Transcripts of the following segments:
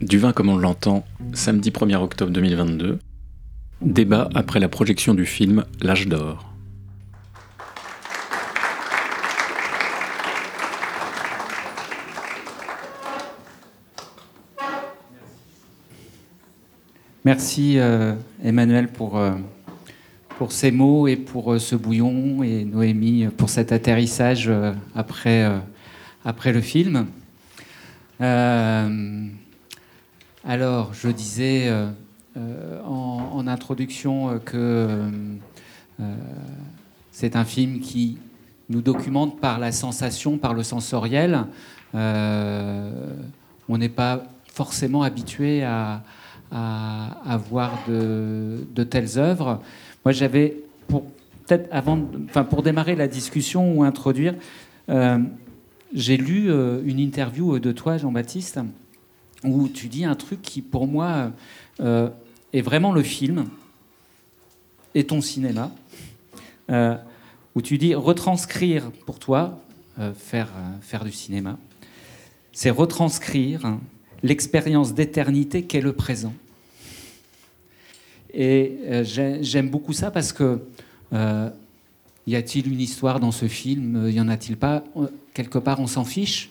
Du vin comme on l'entend, samedi 1er octobre 2022. Débat après la projection du film L'âge d'or. Merci euh, Emmanuel pour, euh, pour ces mots et pour euh, ce bouillon et Noémie pour cet atterrissage après le film. Alors, je disais en, en, introduction que c'est un film qui nous documente par la sensation, par le sensoriel. on n'est pas forcément habitué à, voir de, telles œuvres. Moi, j'avais, pour, démarrer la discussion ou introduire, euh, j'ai lu euh, une interview de toi, Jean-Baptiste, où tu dis un truc qui, pour moi, euh, est vraiment le film et ton cinéma, où tu dis retranscrire pour toi, faire, faire du cinéma, c'est retranscrire l'expérience d'éternité qu'est le présent. Et euh, j'aime beaucoup ça parce que euh, y a-t-il une histoire dans ce film? Y en a-t-il pas? Quelque part, on s'en fiche?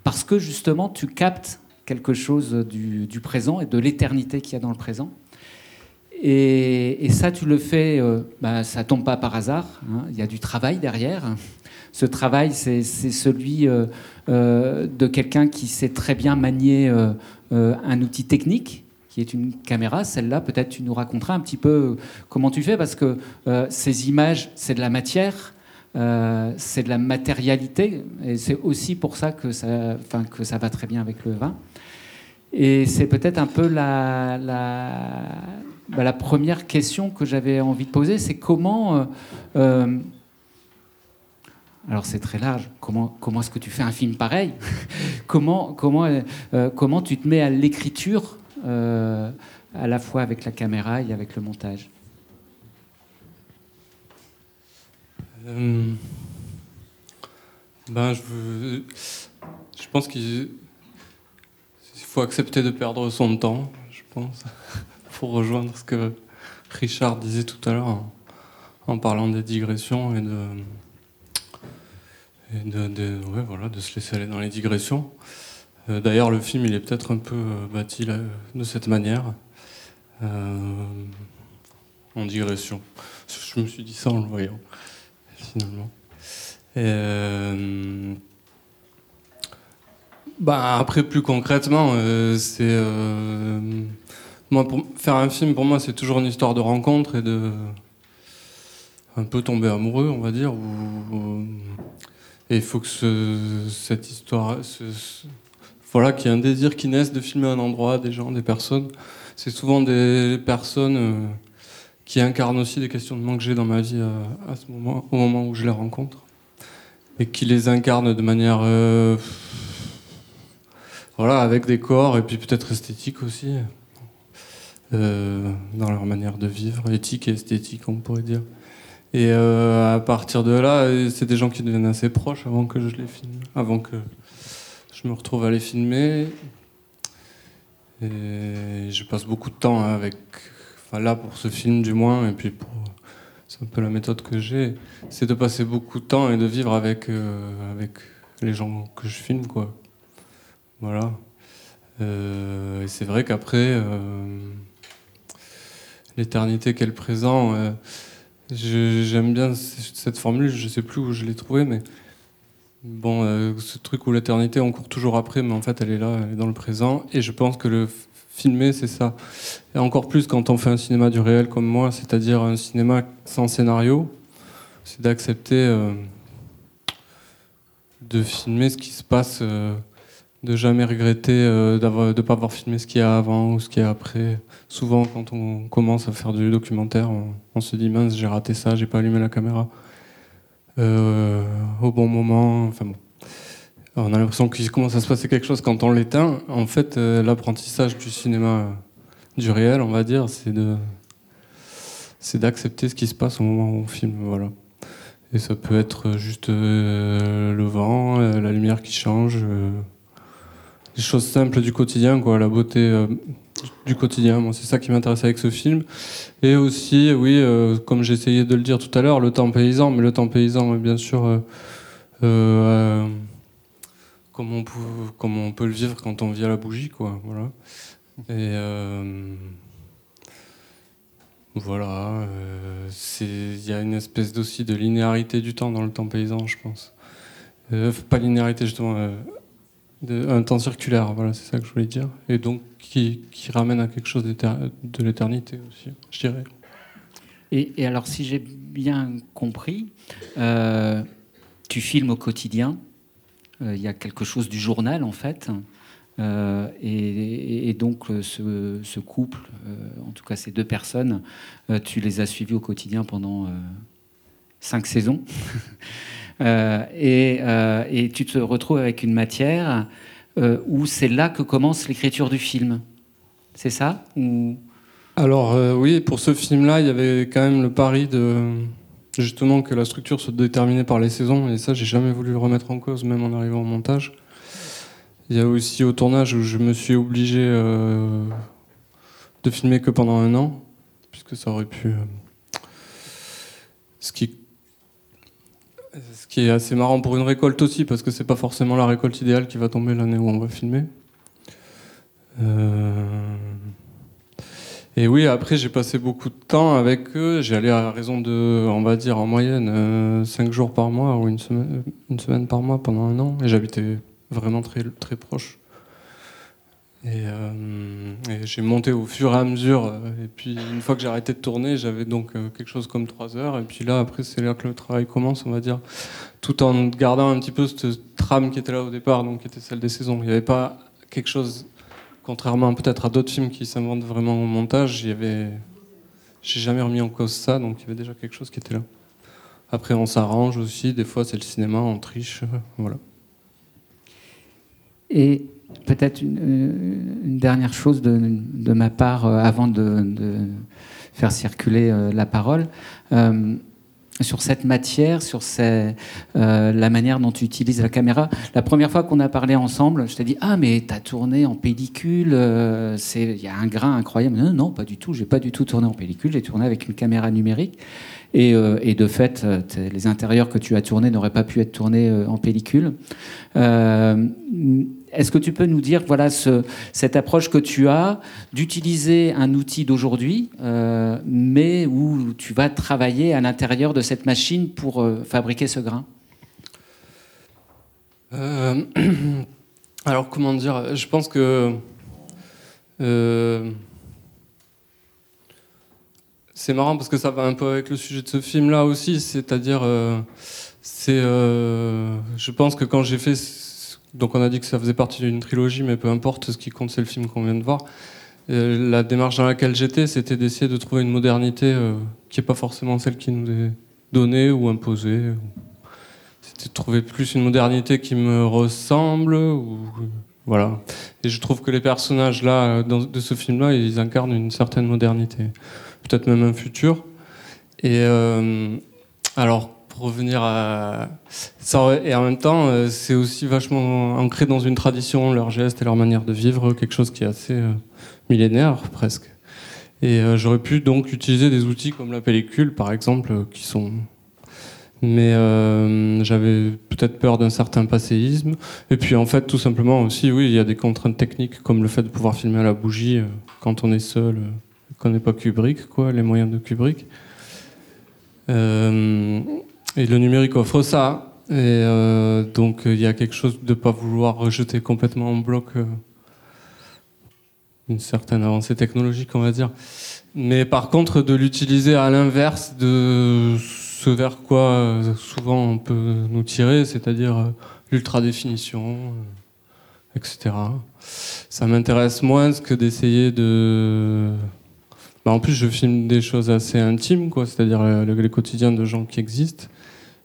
Euh, parce que justement, tu captes quelque chose du, présent et de l'éternité qu'il y a dans le présent. Et, ça, tu le fais, bah, ça tombe pas par hasard. Hein. Il y a du travail derrière. Ce travail, c'est celui euh, euh, de quelqu'un qui sait très bien manier euh, un outil technique qui est une caméra. Celle-là, peut-être tu nous raconteras un petit peu comment tu fais, parce que ces images, c'est de la matière, c'est de la matérialité, et c'est aussi pour ça que ça, va très bien avec le vin. Et c'est peut-être un peu la, bah, première question que j'avais envie de poser, c'est comment alors c'est très large. Comment, comment est-ce que tu fais un film pareil? Comment, comment, euh, comment tu te mets à l'écriture euh, à la fois avec la caméra et avec le montage? Euh, ben, je, je pense qu'il faut accepter de perdre son temps, je pense, pour rejoindre ce que Richard disait tout à l'heure en parlant des digressions et de et de, voilà, de se laisser aller dans les digressions. Euh, d'ailleurs, le film, il est peut-être un peu euh, bâti de cette manière, en digression. Je me suis dit ça en le voyant, finalement. bah, après, plus concrètement, c'est. moi, pour faire un film, pour moi, c'est toujours une histoire de rencontre et de. un peu tomber amoureux, on va dire, et il faut que cette histoire, voilà, qu'il y ait un désir qui naisse de filmer un endroit, des gens, des personnes. C'est souvent des personnes euh, qui incarnent aussi des questionnements que j'ai dans ma vie euh, à, ce moment, au moment où je les rencontre, et qui les incarnent de manière, euh, voilà, avec des corps et puis peut-être esthétique aussi, dans leur manière de vivre, éthique et esthétique, on pourrait dire. Et euh, à partir de là, c'est des gens qui deviennent assez proches avant que je les filme, avant que je me retrouve à les filmer. Et je passe beaucoup de temps avec, là pour ce film du moins, et puis pour, c'est un peu la méthode que j'ai, c'est de passer beaucoup de temps et de vivre avec euh, avec les gens que je filme quoi. Voilà. Euh, et c'est vrai qu'après l'éternité qu'est le présent J'aime bien cette formule, je sais plus où je l'ai trouvée, mais bon, euh, ce truc où l'éternité, on court toujours après, mais en fait, elle est là, elle est dans le présent. Et je pense que le filmer, c'est ça. Et encore plus quand on fait un cinéma du réel comme moi, c'est-à-dire un cinéma sans scénario, c'est d'accepter euh, de filmer ce qui se passe. Euh, de jamais regretter euh, de ne pas avoir filmé ce qu'il y a avant ou ce qu'il y a après. Souvent, quand on commence à faire du documentaire, on, se dit mince, j'ai raté ça, j'ai pas allumé la caméra au bon moment. Enfin bon. On a l'impression qu'il commence à se passer quelque chose quand on l'éteint. En fait, euh, l'apprentissage du cinéma, du réel, on va dire, c'est de c'est d'accepter ce qui se passe au moment où on filme. Voilà. Et ça peut être juste le vent, la lumière qui change les choses simples du quotidien, quoi, la beauté du quotidien. C'est ça qui m'intéresse avec ce film. Et aussi, oui, comme j'essayais de le dire tout à l'heure, le temps paysan, mais le temps paysan, bien sûr, comme on, peut, le vivre quand on vit à la bougie, quoi. Voilà. Et voilà, euh, il y a une espèce aussi de linéarité du temps dans le temps paysan, je pense. Euh, pas linéarité justement, euh, un temps circulaire, voilà, c'est ça que je voulais dire. Et donc qui, ramène à quelque chose de l'éternité aussi, je dirais. Et, alors, si j'ai bien compris, tu filmes au quotidien. Il y a quelque chose du journal en fait. Euh, et, donc ce, couple, euh, en tout cas ces deux personnes, euh, tu les as suivis au quotidien pendant cinq saisons. et, et, tu te retrouves avec une matière où c'est là que commence l'écriture du film. C'est ça? Ou... Alors oui, pour ce film-là, il y avait quand même le pari de justement que la structure soit déterminée par les saisons, et ça, j'ai jamais voulu le remettre en cause, même en arrivant au montage. Il y a aussi au tournage où je me suis obligé euh, de filmer que pendant un an, puisque ça aurait pu. Euh, ce qui ce qui est assez marrant pour une récolte aussi, parce que c'est pas forcément la récolte idéale qui va tomber l'année où on va filmer. Euh, et oui, après j'ai passé beaucoup de temps avec eux. Allé à raison de, on va dire en moyenne, 5 jours par mois ou une semaine, par mois pendant un an. Et j'habitais vraiment très, très proche. Euh, et, j'ai monté au fur et à mesure. Euh, et puis une fois que j'ai arrêté de tourner, j'avais donc euh, quelque chose comme trois heures. Et puis là, après, c'est là que le travail commence, on va dire, tout en gardant un petit peu cette trame qui était là au départ, donc qui était celle des saisons. Il n'y avait pas quelque chose, contrairement peut-être à d'autres films qui s'inventent vraiment au montage, j'ai jamais remis en cause ça, donc il y avait déjà quelque chose qui était là. Après, on s'arrange aussi. Des fois, c'est le cinéma, on triche, voilà. Et peut-être une, euh, dernière chose de, ma part euh, avant de, faire circuler euh, la parole. Sur cette matière, sur la manière dont tu utilises la caméra. La première fois qu'on a parlé ensemble, je t'ai dit Ah, mais tu as tourné en pellicule, il y a un grain incroyable. Non, non, pas du tout, j'ai pas du tout tourné en pellicule, j'ai tourné avec une caméra numérique. Et, et de fait, les intérieurs que tu as tournés n'auraient pas pu être tournés en pellicule. Est-ce que tu peux nous dire, voilà, cette approche que tu as d'utiliser un outil d'aujourd'hui, euh, mais où tu vas travailler à l'intérieur de cette machine pour euh, fabriquer ce grain? Euh, Alors, comment dire Je pense que c'est marrant parce que ça va un peu avec le sujet de ce film-là aussi, c'est-à-dire, c'est, je pense que quand j'ai fait donc on a dit que ça faisait partie d'une trilogie, mais peu importe, ce qui compte c'est le film qu'on vient de voir. la démarche dans laquelle j'étais, c'était d'essayer de trouver une modernité euh, qui n'est pas forcément celle qui nous est donnée ou imposée. C'était de trouver plus une modernité qui me ressemble. Ou, voilà. Et je trouve que les personnages là, de ce film-là, ils incarnent une certaine modernité. Peut-être même un futur. Et euh, alors, revenir à ça et en même temps euh, c'est aussi vachement ancré dans une tradition leurs gestes et leur manière de vivre quelque chose qui est assez euh, millénaire presque. Et euh, j'aurais pu donc utiliser des outils comme la pellicule par exemple qui sont mais j'avais peut-être peur d'un certain passéisme. Et puis en fait tout simplement aussi oui il y a des contraintes techniques comme le fait de pouvoir filmer à la bougie quand on est seul qu'on n'est pas Kubrick quoi les moyens de Kubrick et le numérique offre ça. Et euh, donc il y a quelque chose de ne pas vouloir rejeter complètement en bloc euh, une certaine avancée technologique, on va dire. Mais par contre, de l'utiliser à l'inverse de ce vers quoi euh, souvent on peut nous tirer, c'est-à-dire l'ultra définition, etc. Ça m'intéresse moins que d'essayer de bah, en plus, je filme des choses assez intimes, quoi, c'est-à-dire les quotidiens de gens qui existent.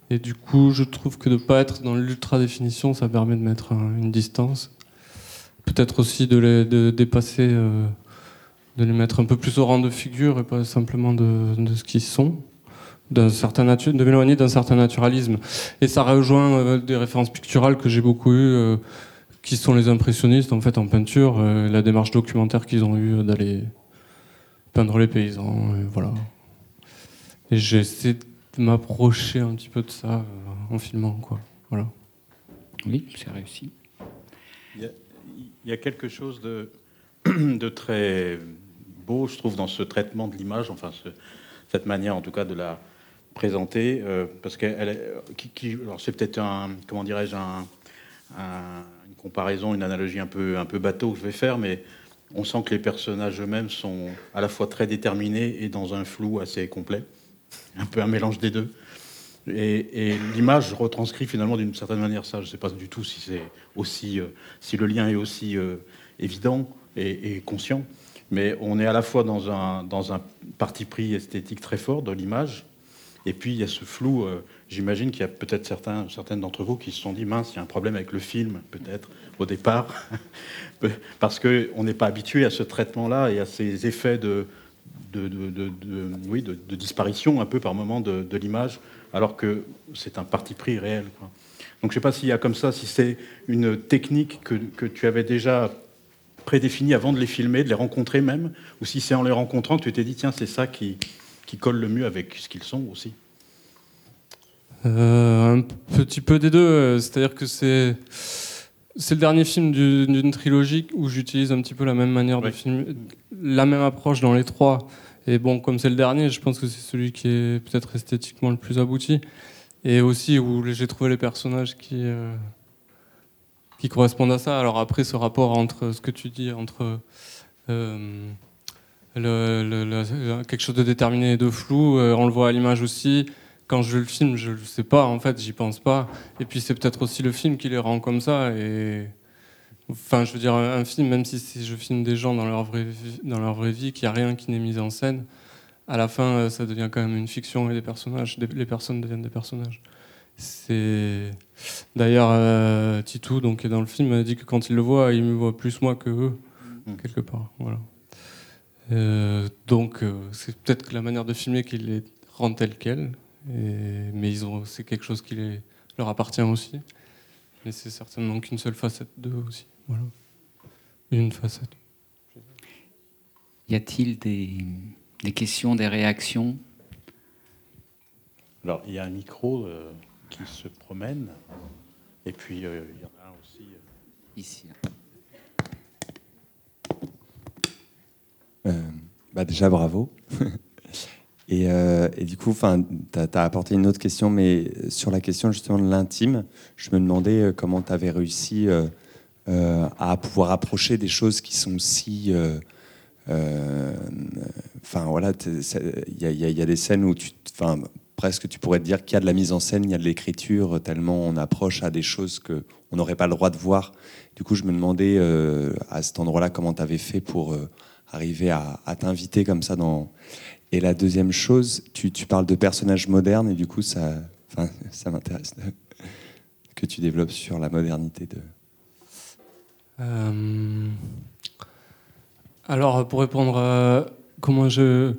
Et du coup, je trouve que de ne pas être dans l'ultra définition, ça permet de mettre une distance. Peut-être aussi de les dépasser, euh, de les mettre un peu plus au rang de figure et pas simplement de, ce qu'ils sont, certain de m'éloigner d'un certain naturalisme. Et ça rejoint euh, des références picturales que j'ai beaucoup eues, euh, qui sont les impressionnistes en fait en peinture, la démarche documentaire qu'ils ont eue d'aller peindre les paysans, voilà. Et j'essaie m'approcher un petit peu de ça en filmant, quoi. Voilà. Oui, c'est réussi. Il y, a, quelque chose de, de, très beau, je trouve, dans ce traitement de l'image, enfin, cette manière, en tout cas, de la présenter, euh, parce qu'elle qui, qui, alors c'est peut-être un, comment dirais-je, un, une comparaison, une analogie un peu, un peu bateau que je vais faire, mais on sent que les personnages eux-mêmes sont à la fois très déterminés et dans un flou assez complet, un peu un mélange des deux. Et, l'image retranscrit finalement d'une certaine manière ça. Je ne sais pas du tout si c'est aussi, euh, si le lien est aussi euh, évident et, conscient, mais on est à la fois dans un, dans un parti pris esthétique très fort de l'image, et puis il y a ce flou. Euh, j'imagine qu'il y a peut-être certains, certaines d'entre vous qui se sont dit mince, il y a un problème avec le film, peut-être au départ, parce qu'on n'est pas habitué à ce traitement-là et à ces effets de, de, de, oui, de, disparition un peu par moment de, l'image alors que c'est un parti pris réel. Donc je ne sais pas s'il y a comme ça, si c'est une technique que, tu avais déjà prédéfinie avant de les filmer, de les rencontrer même, ou si c'est en les rencontrant que tu t'es dit, tiens, c'est ça qui, qui colle le mieux avec ce qu'ils sont aussi. Euh, un petit peu des deux, c'est-à-dire que c'est c'est le dernier film d'une trilogie où j'utilise un petit peu la même manière de filmer, la même approche dans les trois. Et bon, comme c'est le dernier, je pense que c'est celui qui est peut-être esthétiquement le plus abouti. Et aussi où j'ai trouvé les personnages qui, euh, qui correspondent à ça. Alors après, ce rapport entre ce que tu dis, entre euh, le, quelque chose de déterminé et de flou, euh, on le voit à l'image aussi. Quand je le filme, je ne sais pas, en fait, j'y pense pas. Et puis c'est peut-être aussi le film qui les rend comme ça. Et Enfin, je veux dire, un film, même si je filme des gens dans leur vraie vie, dans leur vraie vie, qu'il n'y a rien qui n'est mis en scène, à la fin, euh, ça devient quand même une fiction et des personnages, les personnes deviennent des personnages. C'est d'ailleurs euh, Titou, donc qui est dans le film, a dit que quand il le voit, il me voit plus moi que eux, mm. quelque part. Voilà. Euh, donc, c'est peut-être que la manière de filmer qui les rend tels quels, mais ils ont, c'est quelque chose qui les, leur appartient aussi. Mais c'est certainement qu'une seule facette d'eux aussi. Voilà. Une facette. Y a-t-il des, des, questions, des réactions? Alors, il y a un micro euh, qui se promène, et puis euh, il y en a un aussi. Euh, Ici. bah déjà, bravo. et, et, du coup, tu as, apporté une autre question, mais sur la question justement de l'intime, je me demandais comment tu avais réussi euh, à pouvoir approcher des choses qui sont si. Euh, euh, enfin voilà, il y, a des scènes où tu, presque tu pourrais te dire qu'il y a de la mise en scène, il y a de l'écriture, tellement on approche à des choses que on n'aurait pas le droit de voir. Du coup, je me demandais à cet endroit-là comment tu avais fait pour arriver à, t'inviter comme ça dans. Et la deuxième chose, tu, parles de personnages modernes et du coup, ça, ça m'intéresse que tu développes sur la modernité de. Euh, alors, pour répondre à comment je.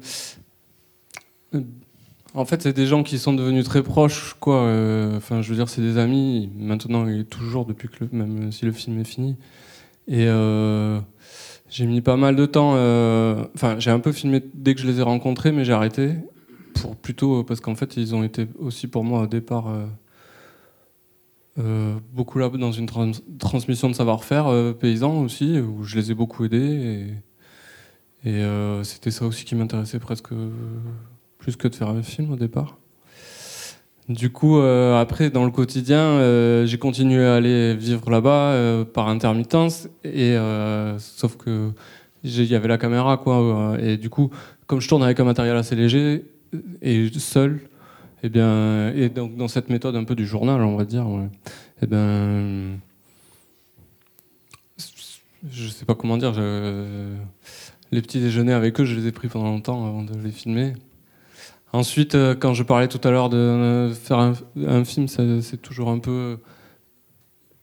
En fait, c'est des gens qui sont devenus très proches, quoi. Euh, enfin, je veux dire, c'est des amis, maintenant et toujours, depuis que même si le film est fini. Et euh, j'ai mis pas mal de temps. Enfin, j'ai un peu filmé dès que je les ai rencontrés, mais j'ai arrêté. Pour, plutôt parce qu'en fait, ils ont été aussi pour moi au départ euh, beaucoup là dans une transmission de savoir-faire euh, paysan aussi, où je les ai beaucoup aidés. Et, euh, c'était ça aussi qui m'intéressait presque plus que de faire un film au départ. Du coup, après, dans le quotidien, j'ai continué à aller vivre là-bas par intermittence, et sauf que il y avait la caméra, quoi. Et du coup, comme je tourne avec un matériel assez léger et seul, et eh bien, et donc dans cette méthode un peu du journal, on va dire, ouais, eh ben, je sais pas comment dire. les petits déjeuners avec eux, je les ai pris pendant longtemps avant de les filmer. Ensuite, euh, quand je parlais tout à l'heure de faire un, film, c'est toujours un peu,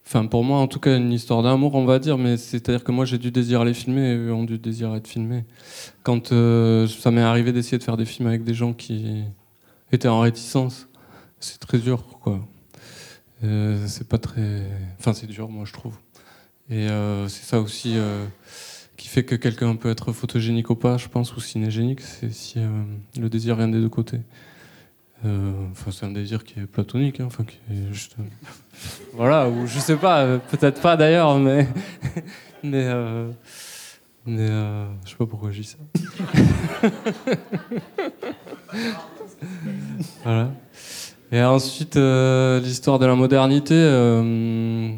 enfin pour moi en tout cas, une histoire d'amour, on va dire. Mais c'est-à-dire que moi j'ai du désir à les filmer et eux ont du désir à être filmés. Quand euh, ça m'est arrivé d'essayer de faire des films avec des gens qui était en réticence. C'est très dur, quoi. Euh, c'est pas très. Enfin, c'est dur, moi, je trouve. Et c'est ça aussi qui fait que quelqu'un peut être photogénique ou pas, je pense, ou cinégénique, c'est si le désir vient des deux côtés. Enfin, c'est un désir qui est platonique, hein, enfin, juste. voilà, ou je sais pas, peut-être pas d'ailleurs, mais. mais mais euh, je sais pas pourquoi dis ça. voilà. Et ensuite, euh, l'histoire de la modernité. Euh,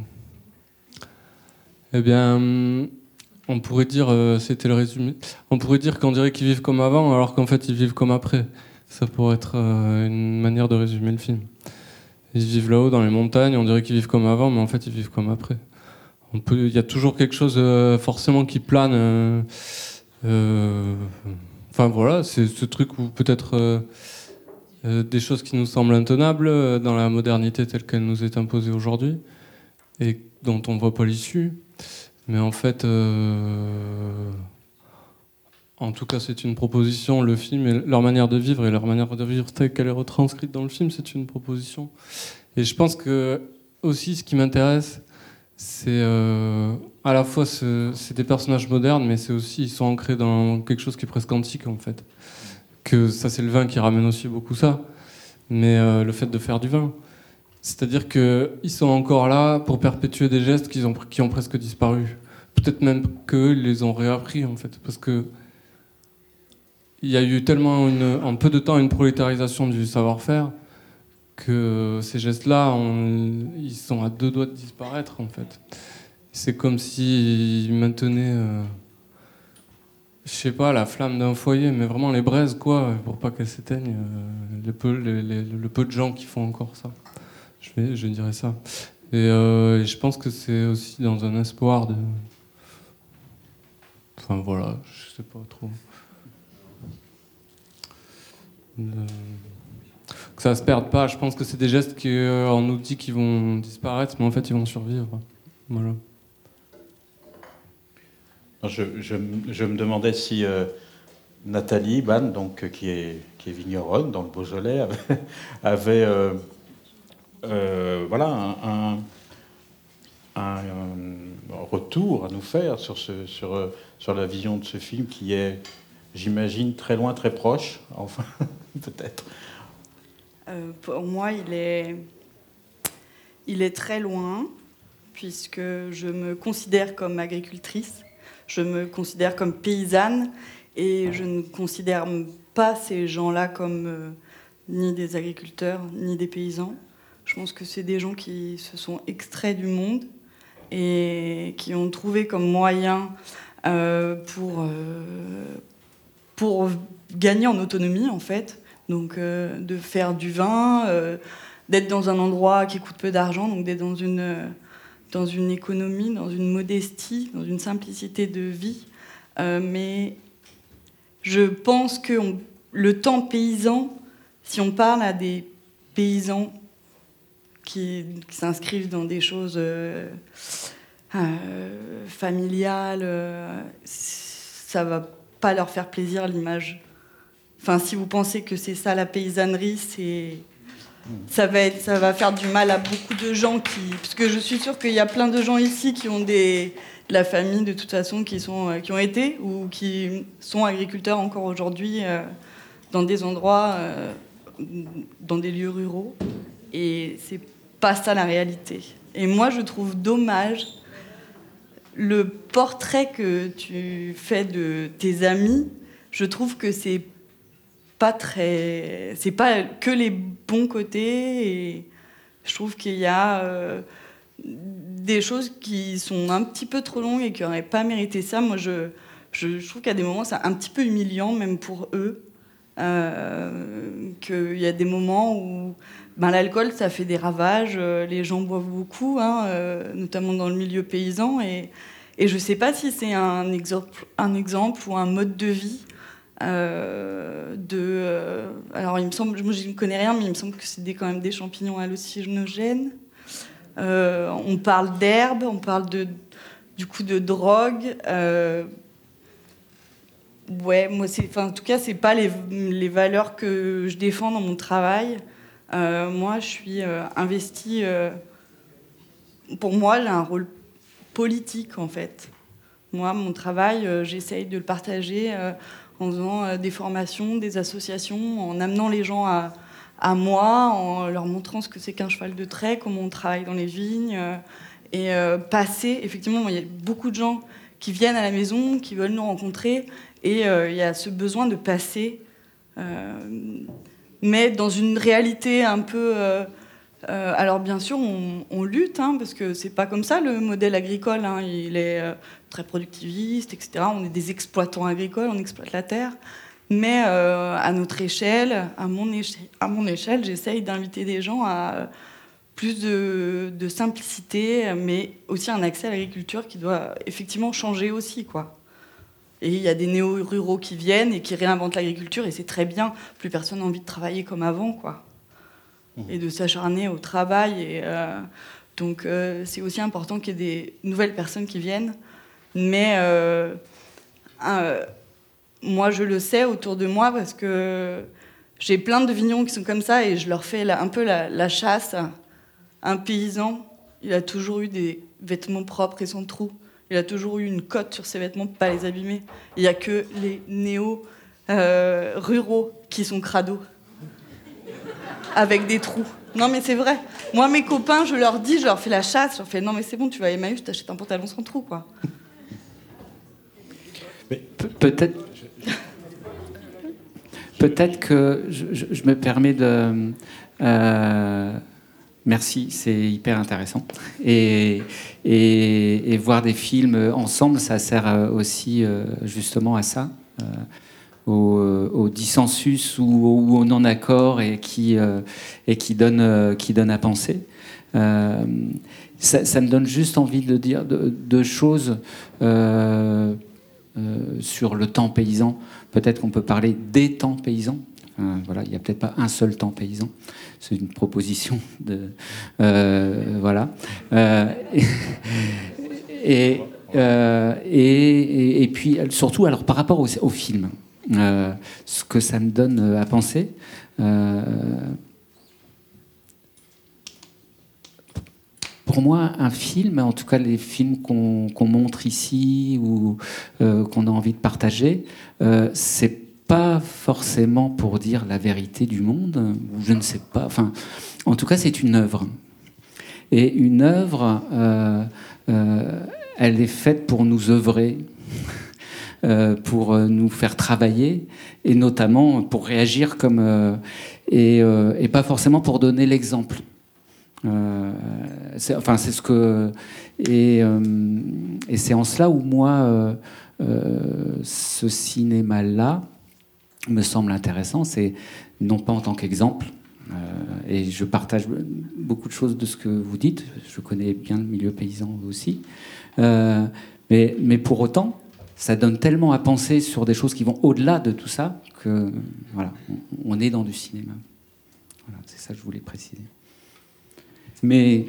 eh bien, on pourrait dire, c'était le résumé. On pourrait dire qu'on dirait qu'ils vivent comme avant, alors qu'en fait ils vivent comme après. Ça pourrait être une manière de résumer le film. Ils vivent là-haut dans les montagnes, on dirait qu'ils vivent comme avant, mais en fait ils vivent comme après il y a toujours quelque chose euh, forcément qui plane. Euh, euh, enfin voilà, c'est ce truc où peut-être des choses qui nous semblent intenables dans la modernité telle qu'elle nous est imposée aujourd'hui et dont on ne voit pas l'issue. Mais en fait, en tout cas, c'est une proposition. Le film et leur manière de vivre et leur manière de vivre telle qu'elle est retranscrite dans le film, c'est une proposition. Et je pense que aussi, ce qui m'intéresse, c'est euh, à la fois c'est des personnages modernes, mais c'est aussi ils sont ancrés dans quelque chose qui est presque antique en fait. Que ça c'est le vin qui ramène aussi beaucoup ça, mais euh, le fait de faire du vin, c'est-à-dire que ils sont encore là pour perpétuer des gestes qui ont presque disparu. Peut-être même qu'eux les ont réappris en fait, parce que il y a eu tellement en peu de temps une prolétarisation du savoir-faire que ces gestes-là, ils sont à deux doigts de disparaître en fait. C'est comme s'ils maintenaient, euh, je sais pas, la flamme d'un foyer, mais vraiment les braises quoi, pour pas qu'elles s'éteignent. Euh, le peu de gens qui font encore ça. Je, dirais ça. Euh, et, je pense que c'est aussi dans un espoir de. Enfin voilà, je sais pas trop. Que ça se perde pas. Je pense que c'est des gestes qu'on euh, qu'ils vont disparaître, mais en fait ils vont survivre. Voilà. Je, me demandais si euh, Nathalie Ban, donc, qui, est, qui est vigneronne dans le Beaujolais, avait, euh, voilà, un, un, retour à nous faire sur, ce, sur, sur la vision de ce film qui est, j'imagine, très loin, très proche, enfin, peut-être, euh, pour moi, il est, il est très loin, puisque je me considère comme agricultrice, je me considère comme paysanne, et je ne considère pas ces gens-là comme euh, ni des agriculteurs, ni des paysans. Je pense que c'est des gens qui se sont extraits du monde et qui ont trouvé comme moyen euh, pour, pour gagner en autonomie, en fait, donc euh, de faire du vin, euh, d'être dans un endroit qui coûte peu d'argent, donc d'être dans une, euh, dans une économie, dans une modestie, dans une simplicité de vie. mais je pense que le temps paysan, si on parle à des paysans qui, s'inscrivent dans des choses familiales, ça va pas leur faire plaisir l'image Enfin, si vous pensez que c'est ça la paysannerie, c'est ça va, être, ça va faire du mal à beaucoup de gens qui. Parce que je suis sûre qu'il y a plein de gens ici qui ont des, de la famille, de toute façon, qui, sont, euh, qui ont été ou qui sont agriculteurs encore aujourd'hui euh, dans des endroits, euh, dans des lieux ruraux. Et c'est pas ça la réalité. Et moi, je trouve dommage le portrait que tu fais de tes amis. Je trouve que c'est pas très. C'est pas que les bons côtés. Et je trouve qu'il y a euh, des choses qui sont un petit peu trop longues et qui n'auraient pas mérité ça. Moi, je, je, trouve qu'à des moments, c'est un petit peu humiliant, même pour eux. Euh, qu'il y a des moments où ben, l'alcool, ça fait des ravages. Euh, les gens boivent beaucoup, hein, notamment dans le milieu paysan. Et, je ne sais pas si c'est un exemple, un exemple ou un mode de vie euh, de, euh, alors, il me semble, moi je ne connais rien, mais il me semble que c'est quand même des champignons hallucinogènes. Euh, on parle d'herbe, on parle de, du coup de drogue. Ouais, moi, c'est, en tout cas, c'est pas les, les, valeurs que je défends dans mon travail. moi, je suis investie. pour moi, j'ai un rôle politique en fait. Moi, mon travail, j'essaye de le partager en faisant des formations, des associations, en amenant les gens à, à moi, en leur montrant ce que c'est qu'un cheval de trait, comment on travaille dans les vignes, et passer. Effectivement, il y a beaucoup de gens qui viennent à la maison, qui veulent nous rencontrer, et il y a ce besoin de passer mais dans une réalité un peu. Euh, euh, alors bien sûr, on, lutte, hein, parce que c'est pas comme ça le modèle agricole. Hein. il est euh, très productiviste, etc. On est des exploitants agricoles, on exploite la terre. Mais à notre échelle, à mon, échelle, à mon échelle, j'essaye d'inviter des gens à plus de, de, simplicité, mais aussi un accès à l'agriculture qui doit effectivement changer aussi, quoi. Et il y a des néo-ruraux qui viennent et qui réinventent l'agriculture, et c'est très bien. Plus personne n'a envie de travailler comme avant, quoi. Mmh. Et de s'acharner au travail. Et, euh, donc, euh, c'est aussi important qu'il y ait des nouvelles personnes qui viennent. Mais euh, moi, je le sais autour de moi parce que j'ai plein de vignons qui sont comme ça et je leur fais un peu la, la chasse. Un paysan, il a toujours eu des vêtements propres et sans trous. Il a toujours eu une cote sur ses vêtements pour pas les abîmer. Il n'y a que les néo-ruraux euh, qui sont crados. Avec des trous. Non, mais c'est vrai. Moi, mes copains, je leur dis, je leur fais la chasse, je leur fais non, mais c'est bon, tu vas à Emmaüs, t'achètes un pantalon sans trou, quoi. Peut-être. Peut-être que je, me permets de. Euh, Merci, c'est hyper intéressant. Et, voir des films ensemble, ça sert euh, aussi euh, justement à ça, euh, au, dissensus ou, au non-accord et qui, donne, qui donne à penser. Ça, me donne juste envie de dire deux, choses sur le temps paysan. Peut-être qu'on peut parler des temps paysans. Voilà, il n'y a peut-être pas un seul temps paysan. C'est une proposition de euh, voilà. Euh, euh, et, et, puis surtout alors par rapport au, film ce que ça me donne à penser pour moi, un film, en tout cas les films qu'on montre ici ou qu'on a envie de partager, c'est pas forcément pour dire la vérité du monde, je ne sais pas. Enfin, en tout cas, c'est une œuvre. Et une œuvre, euh, euh, elle est faite pour nous œuvrer, euh, pour nous faire travailler, et notamment pour réagir comme. Et, pas forcément pour donner l'exemple. enfin, c'est ce que. Et c'est en cela où moi, ce cinéma-là, me semble intéressant, c'est non pas en tant qu'exemple, euh, et je partage beaucoup de choses de ce que vous dites, je connais bien le milieu paysan aussi, euh, mais, mais, pour autant, ça donne tellement à penser sur des choses qui vont au-delà de tout ça que voilà, on, est dans du cinéma. Voilà, c'est ça que je voulais préciser. Mais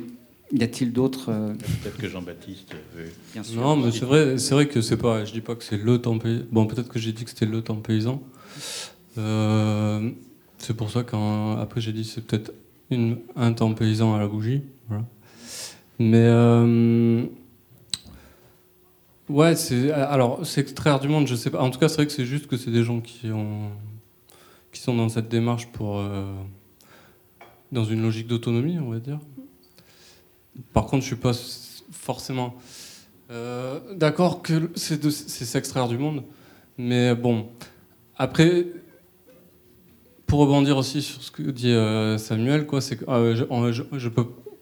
y a-t-il d'autres euh, Peut-être que Jean-Baptiste veut. Bien sûr. Non, mais c'est vrai, c'est vrai que c'est pas. Je dis pas que c'est le temps paysan. Bon, peut-être que j'ai dit que c'était le temps paysan. Euh, c'est pour ça qu'après j'ai dit c'est peut-être un temps paysan à la bougie. Mais euh, ouais, c'est alors c'est extraire du monde, je sais pas. En tout cas, c'est vrai que c'est juste que c'est des gens qui ont qui sont dans cette démarche pour euh, dans une logique d'autonomie, on va dire. Par contre, je suis pas forcément d'accord que c'est s'extraire du monde, mais bon. Après, pour rebondir aussi sur ce que dit euh, Samuel, quoi, c'est euh,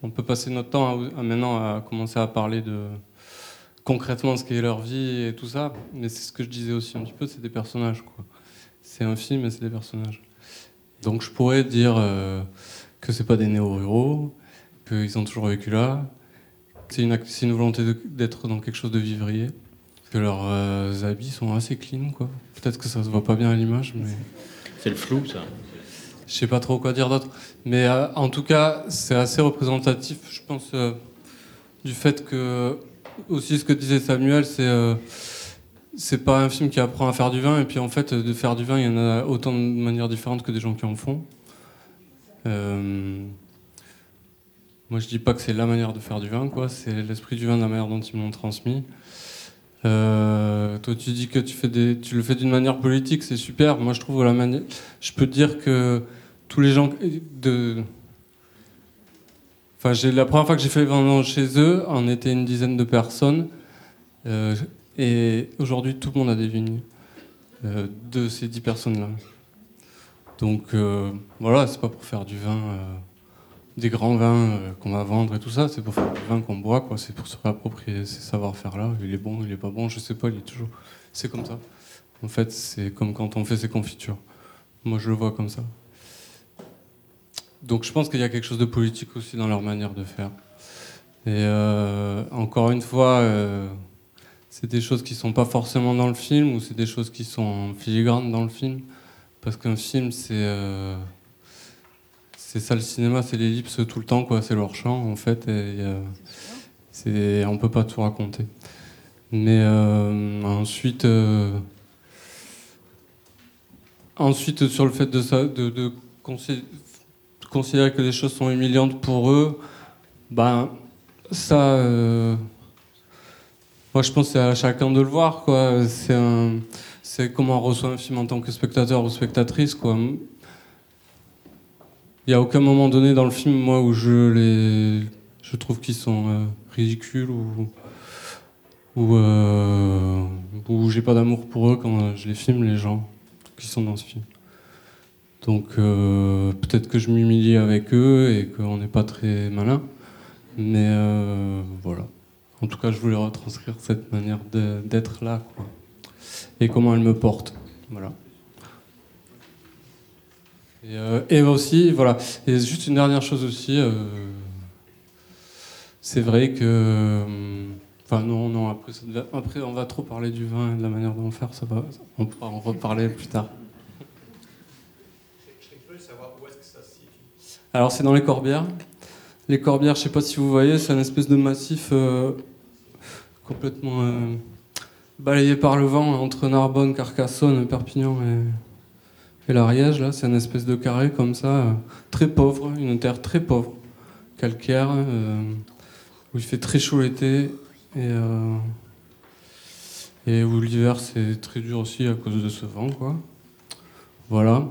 on peut passer notre temps maintenant à commencer à parler de concrètement ce qu'est leur vie et tout ça, mais c'est ce que je disais aussi un petit peu, c'est des personnages, quoi. C'est un film et c'est des personnages. Donc je pourrais dire euh, que c'est pas des néo-ruraux, qu'ils ont toujours vécu là, que c'est une, une, volonté d'être dans quelque chose de vivrier, que leurs habits sont assez clean, quoi. Peut-être que ça se voit pas bien à l'image, mais c'est le flou, ça. Je sais pas trop quoi dire d'autre. Mais euh, en tout cas, c'est assez représentatif, je pense, euh, du fait que, aussi ce que disait Samuel, c'est euh, c'est pas un film qui apprend à faire du vin, et puis en fait, de faire du vin, il y en a autant de manières différentes que des gens qui en font. moi, Moi, je dis pas que c'est la manière de faire du vin, quoi. C'est l'esprit du vin de la manière dont ils m'ont transmis. Euh, toi, tu dis que tu, le fais d'une manière politique, c'est super. Moi, je trouve la manière. Je peux dire que tous les gens. Enfin, j'ai la première fois que j'ai fait vendange chez eux, on était une dizaine de personnes. Euh, et aujourd'hui, tout le monde a des vignes euh, de ces dix personnes-là. Donc voilà, c'est pas pour faire du vin, des grands vins qu'on va vendre et tout ça, c'est pour faire du vin qu'on boit, quoi. C'est pour se réapproprier ces savoir-faire-là. Il est bon, il est pas bon, je sais pas, il est toujours. C'est comme ça. En fait, c'est comme quand on fait ses confitures. Moi, je le vois comme ça. Donc je pense qu'il y a quelque chose de politique aussi dans leur manière de faire. Et euh, encore une fois, euh, c'est des choses qui sont pas forcément dans le film ou c'est des choses qui sont filigranes dans le film. Parce qu'un film, c'est euh, c'est ça le cinéma, c'est l'ellipse tout le temps, quoi. C'est leur champ en fait. Et, c'est, on peut pas tout raconter. Mais ensuite, ensuite sur le fait de, de, considérer que les choses sont humiliantes pour eux, ben ça, euh, moi je pense c'est à chacun de le voir quoi. C'est c'est comment on reçoit un film en tant que spectateur ou spectatrice quoi. Il n'y a aucun moment donné dans le film moi où je les, je trouve qu'ils sont euh, ridicules ou euh, ou j'ai pas d'amour pour eux quand je les filme les gens qui sont dans ce film. Donc euh, peut-être que je m'humilie avec eux et qu'on n'est pas très malin. Mais euh, voilà. En tout cas, je voulais retranscrire cette manière d'être là. Quoi. Et comment elle me porte. Voilà. Et, euh, aussi, voilà. Et juste une dernière chose aussi. c'est vrai que. Enfin, non, non, après, après, on va trop parler du vin et de la manière dont faire. Ça va, on pourra en reparler plus tard. Alors c'est dans les Corbières. Les Corbières, je ne sais pas si vous voyez, c'est un espèce de massif euh, complètement euh, balayé par le vent entre Narbonne, Carcassonne, Perpignan et, l'Ariège. Là, c'est un espèce de carré comme ça, euh, très pauvre, une terre très pauvre, calcaire, où il fait très chaud l'été et, et où l'hiver c'est très dur aussi à cause de ce vent, quoi. Voilà.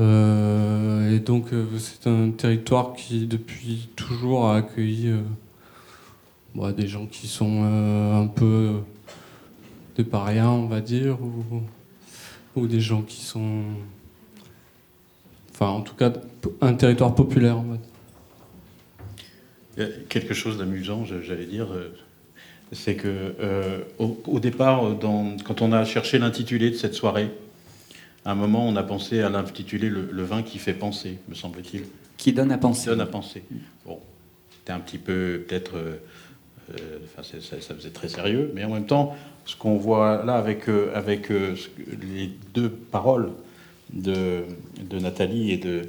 Euh, et donc euh, c'est un territoire qui depuis toujours a accueilli euh, bah, des gens qui sont un peu des parias, on va dire, ou, des gens qui sont... Enfin en tout cas un territoire populaire. A quelque chose d'amusant, j'allais dire, c'est que au, départ, quand on a cherché l'intitulé de cette soirée, à un moment, on a pensé à l'intituler le, vin qui fait penser, me semble-t-il. Qui donne à penser. Qui donne à penser. Bon, c'était un petit peu, peut-être, euh, euh, ça, faisait très sérieux, mais en même temps, ce qu'on voit là avec, euh, avec les deux paroles de, Nathalie et de,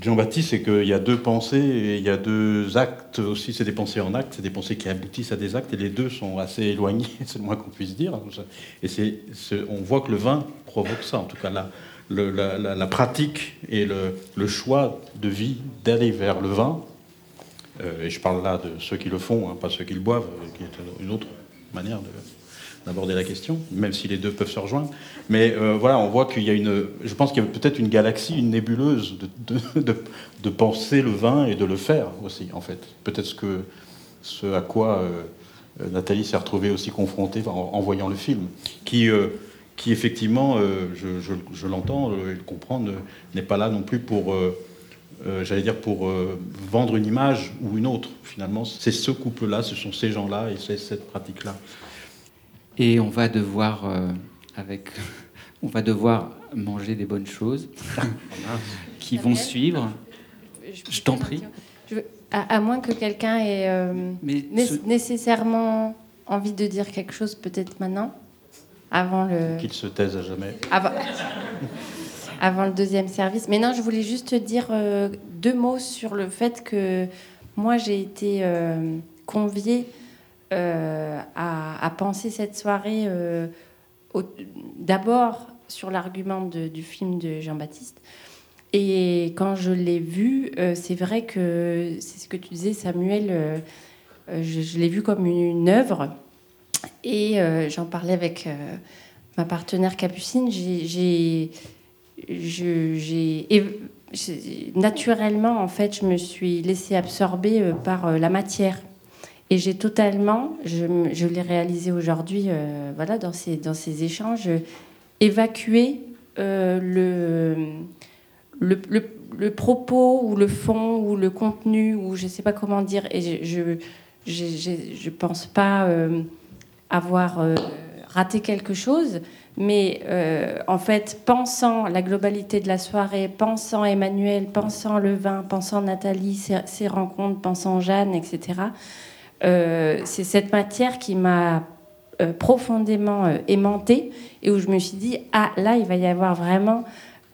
Jean-Baptiste, c'est qu'il y a deux pensées et il y a deux actes aussi. C'est des pensées en actes, c'est des pensées qui aboutissent à des actes et les deux sont assez éloignés, c'est le moins qu'on puisse dire. Et on voit que le vin provoque ça, en tout cas la, pratique et le, choix de vie d'aller vers le vin. Euh, et je parle là de ceux qui le font, hein, pas ceux qui le boivent, qui est une autre manière de, d'aborder la question, même si les deux peuvent se rejoindre. Mais euh, voilà, on voit qu'il y a une. Je pense qu'il y a peut-être une galaxie, une nébuleuse de, de, penser le vin et de le faire aussi, en fait. Peut-être ce, ce à quoi euh, Nathalie s'est retrouvée aussi confrontée en, voyant le film, qui, euh, qui effectivement, je, je, je l'entends et le comprends, n'est pas là non plus pour. j'allais dire pour vendre une image ou une autre. Finalement, c'est ce couple-là, ce sont ces gens-là et c'est cette pratique-là. Et on va devoir, euh, avec, on va devoir manger des bonnes choses qui vont suivre. Je, t'en prie. à, moins que quelqu'un ait euh, nécessairement envie de dire quelque chose, peut-être maintenant, avant le. Qu'il se taise à jamais. Avant... avant le deuxième service. Mais non, je voulais juste dire euh, deux mots sur le fait que moi j'ai été conviée euh, à, penser cette soirée euh, d'abord sur l'argument du film de Jean-Baptiste, Et quand je l'ai vu, euh, c'est vrai que c'est ce que tu disais, Samuel, je, l'ai vu comme une, œuvre. Et j'en parlais avec ma partenaire Capucine. J'ai, naturellement, en fait, je me suis laissée absorber par la matière. Et j'ai totalement, je, l'ai réalisé aujourd'hui, voilà, dans ces, échanges, évacué le le, propos ou le fond ou le contenu ou je ne sais pas comment dire. Et je je pense pas euh, avoir euh, raté quelque chose, mais euh, en fait, pensant la globalité de la soirée, pensant Emmanuel, pensant le vin, pensant Nathalie, ses, rencontres, pensant Jeanne, etc. c'est cette matière qui m'a profondément aimantée et où je me suis dit ah là il va y avoir vraiment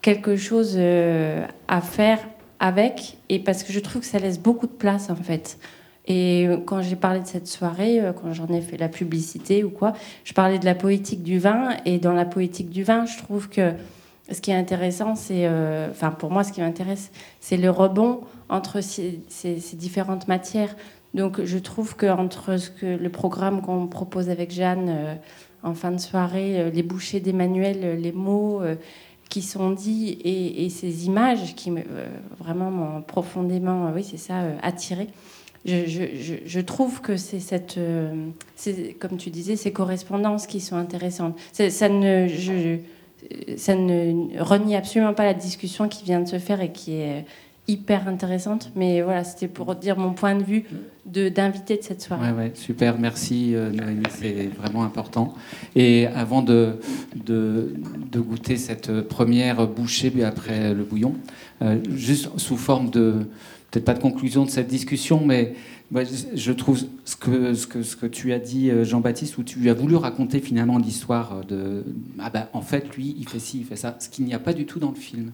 quelque chose euh, à faire avec, et parce que je trouve que ça laisse beaucoup de place en fait. Et quand j'ai parlé de cette soirée, euh, quand j'en ai fait la publicité ou quoi, je parlais de la poétique du vin, et dans la poétique du vin, je trouve que ce qui est intéressant, c'est, euh, enfin pour moi, ce qui m'intéresse, c'est le rebond entre ces, différentes matières. Donc je trouve que entre ce que le programme qu'on propose avec Jeanne en fin de soirée, les bouchées d'Emmanuel, les mots qui sont dits et, ces images qui me, euh, vraiment m'ont profondément, oui, c'est ça, euh, attiré. Je, trouve que c'est cette, euh, comme tu disais, ces correspondances qui sont intéressantes. Ça ne renie absolument pas la discussion qui vient de se faire et qui est hyper intéressante. Mais voilà, c'était pour dire mon point de vue d'invité de, cette soirée. Ouais, ouais, super, merci euh, Noémie, c'est vraiment important. Et avant de, de, goûter cette première bouchée après le bouillon, euh, juste sous forme de, peut-être pas de conclusion de cette discussion, mais je trouve ce que, tu as dit, euh, Jean-Baptiste, où tu as voulu raconter finalement l'histoire de. Ah ben, en fait, lui, il fait ci, il fait ça, ce qu'il n'y a pas du tout dans le film.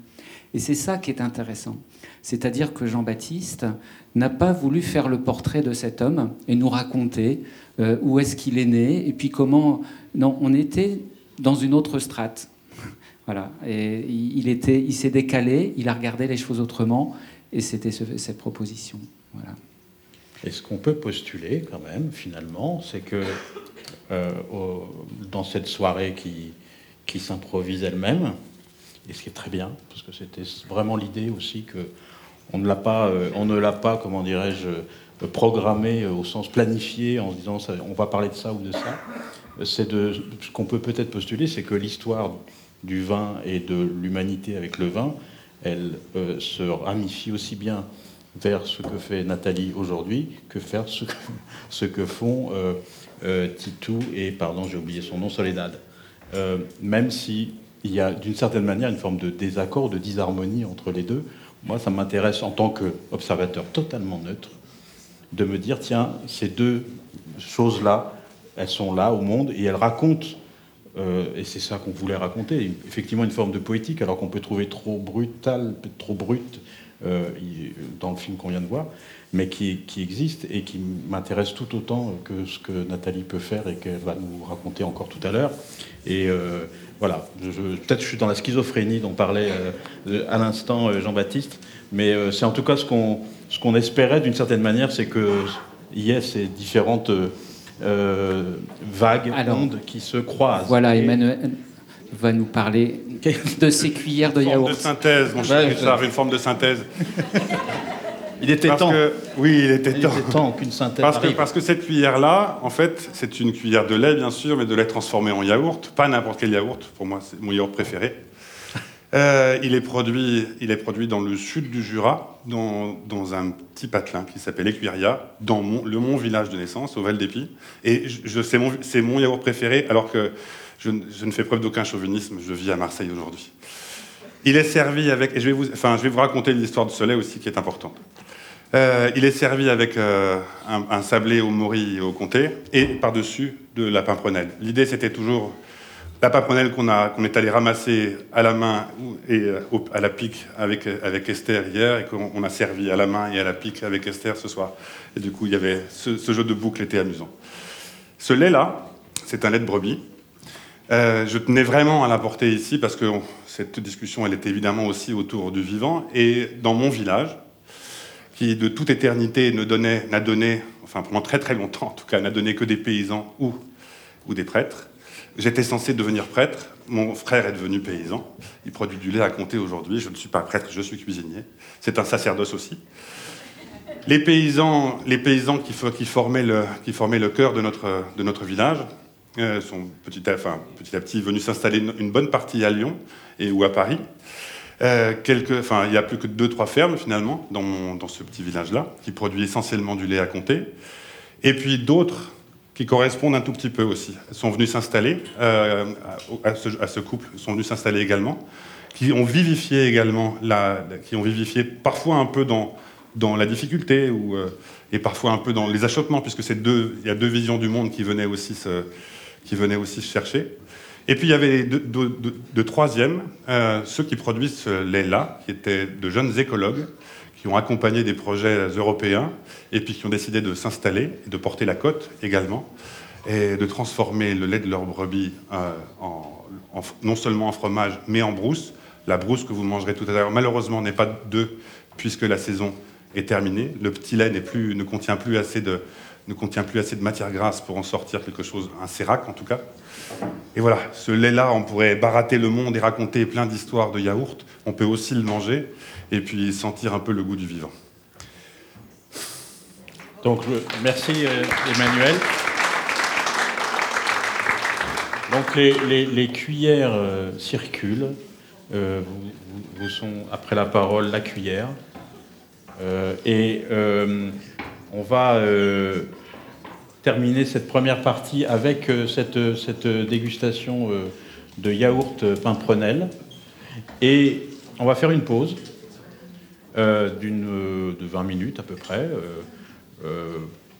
Et c'est ça qui est intéressant. C'est-à-dire que Jean-Baptiste n'a pas voulu faire le portrait de cet homme et nous raconter euh, où est-ce qu'il est né et puis comment. Non, on était dans une autre strate. Voilà. Et il, était, il s'est décalé, il a regardé les choses autrement et c'était cette proposition. Voilà. Et ce qu'on peut postuler quand même, finalement, c'est que euh, dans cette soirée qui, qui s'improvise elle-même, et ce qui est très bien, parce que c'était vraiment l'idée aussi que on ne l'a pas, euh, on ne l'a pas, comment dirais-je, euh, programmé au sens planifié en se disant on va parler de ça ou de ça. C'est de ce qu'on peut peut-être postuler, c'est que l'histoire du vin et de l'humanité avec le vin, elle se ramifie aussi bien vers ce que fait Nathalie aujourd'hui que faire ce que, font euh, euh, Titou et, pardon, j'ai oublié son nom, Soledad. Euh, même s'il y a d'une certaine manière une forme de désaccord, de disharmonie entre les deux, moi ça m'intéresse en tant qu'observateur totalement neutre de me dire, tiens, ces deux choses-là, elles sont là au monde et elles racontent et c'est ça qu'on voulait raconter, effectivement une forme de poétique, alors qu'on peut trouver trop brutal, trop brut, euh, dans le film qu'on vient de voir, mais qui, qui existe et qui m'intéresse tout autant que ce que Nathalie peut faire et qu'elle va nous raconter encore tout à l'heure. Et euh, voilà, peut-être je suis dans la schizophrénie dont parlait euh, à l'instant Jean-Baptiste, mais c'est en tout cas ce qu'on ce qu'on espérait d'une certaine manière, c'est que y ait ces différentes vagues, ondes qui se croisent. Voilà, Emmanuel va nous parler de ces cuillères de yaourt. Une forme de synthèse, mon cher Richard, une forme de synthèse. Il était temps. oui, il était il temps. Était temps qu'une synthèse parce que, parce que cette cuillère-là, en fait, c'est une cuillère de lait, bien sûr, mais de lait transformé en yaourt. Pas n'importe quel yaourt. Pour moi, c'est mon yaourt préféré. Euh, il, est produit, il est produit dans le sud du Jura, dans, dans un petit patelin qui s'appelle Écuiria, dans mon, le mon village de naissance, au Val d'Épis. Et je, c'est mon, mon yaourt préféré, alors que je, ne fais preuve d'aucun chauvinisme, je vis à Marseille aujourd'hui. Il est servi avec, et je vais vous, enfin, je vais vous raconter l'histoire du soleil aussi qui est importante. Euh, il est servi avec euh, un, sablé au mori et au comté, et par-dessus de la pimprenelle. L'idée, c'était toujours la pimprenelle qu'on est allé ramasser à la main et euh, à la pique avec, avec Esther hier, et qu'on a servi à la main et à la pique avec Esther ce soir. Et du coup, il y avait ce, ce jeu de boucle était amusant. Ce lait-là, c'est un lait de brebis Euh, je tenais vraiment à l'apporter ici parce que cette discussion, elle est évidemment aussi autour du vivant. Et dans mon village, qui de toute éternité ne donnait, n'a donné, enfin pendant très très longtemps en tout cas, n'a donné que des paysans ou, des prêtres, j'étais censé devenir prêtre. Mon frère est devenu paysan. Il produit du lait à compter aujourd'hui. Je ne suis pas prêtre, je suis cuisinier. C'est un sacerdoce aussi. Les paysans, les paysans qui, formaient le, cœur de notre village euh, sont petit à, petit venus s'installer une, bonne partie à Lyon et ou à Paris. Euh, il n'y a plus que deux, trois fermes finalement dans, ce petit village-là, qui produit essentiellement du lait à compter. Et puis d'autres qui correspondent un tout petit peu aussi sont venus s'installer, euh, à, ce, couple sont venus s'installer également, qui ont vivifié également, qui ont vivifié parfois un peu dans, dans la difficulté ou, et parfois un peu dans les achoppements, puisque il y a deux visions du monde qui venaient aussi se, qui venaient aussi chercher. Et puis il y avait de, troisième, euh, ceux qui produisent ce lait-là, qui étaient de jeunes écologues, qui ont accompagné des projets européens, et puis qui ont décidé de s'installer, de porter la côte également, et de transformer le lait de leur brebis euh, non seulement en fromage, mais en brousse. La brousse que vous mangerez tout à l'heure, malheureusement, n'est pas d'œufs, puisque la saison est terminée. Le petit lait ne contient plus assez de, ne contient plus assez de matière grasse pour en sortir quelque chose, un sérac en tout cas. Et voilà, ce lait-là, on pourrait barater le monde et raconter plein d'histoires de yaourt. On peut aussi le manger et puis sentir un peu le goût du vivant. Donc, merci euh, Emmanuel. Donc les, cuillères euh, circulent. Euh, vous, vous, sont après la parole la cuillère. et on va terminer cette première partie avec euh, cette, cette, dégustation euh, de yaourt pimprenel. Et on va faire une pause euh, d'une, de 20 minutes à peu près,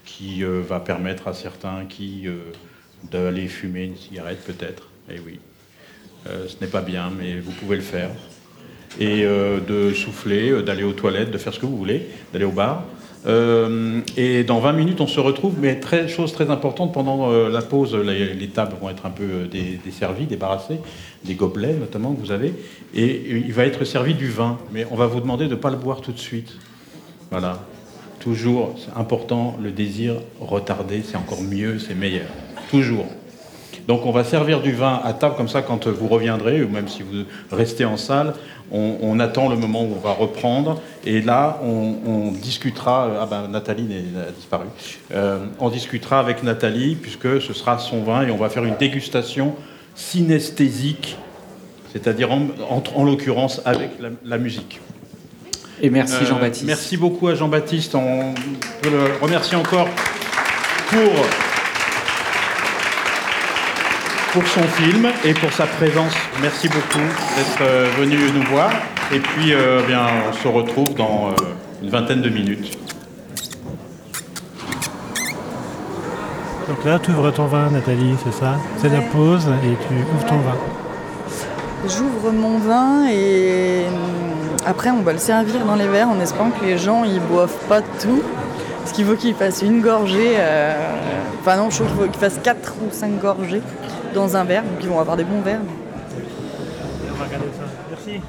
qui va permettre à certains qui d'aller fumer une cigarette peut-être. Eh oui, ce n'est pas bien, mais vous pouvez le faire. Et de souffler, d'aller aux toilettes, de faire ce que vous voulez, d'aller au bar. Euh, et dans 20 minutes, on se retrouve, mais très, chose très importante, pendant euh, la pause, les, tables vont être un peu euh, desservies, débarrassées, des gobelets notamment que vous avez, et, il va être servi du vin, mais on va vous demander de ne pas le boire tout de suite. Voilà. Toujours, c'est important, le désir retardé, c'est encore mieux, c'est meilleur. Toujours. Donc on va servir du vin à table comme ça quand vous reviendrez, ou même si vous restez en salle, on, attend le moment où on va reprendre, et là on, discutera, ah ben Nathalie a disparu, euh, on discutera avec Nathalie puisque ce sera son vin et on va faire une dégustation synesthésique, c'est-à-dire en, l'occurrence avec la, musique. Et merci euh, Jean-Baptiste. Merci beaucoup à Jean-Baptiste, on peut le remercier encore pour pour son film et pour sa présence. Merci beaucoup d'être euh, venu nous voir. Et puis, euh, bien, on se retrouve dans euh, une vingtaine de minutes. Donc là, tu ouvres ton vin, Nathalie, c'est ça? C'est la pause et tu ouvres ton vin. J'ouvre mon vin et après, on va le servir dans les verres en espérant que les gens ils boivent pas tout. Parce qu'il faut qu'ils fassent une gorgée. Enfin, non, je trouve qu'il faut qu'ils fassent 4 ou 5 gorgées dans un verre, donc ils vont avoir des bons verres. Merci.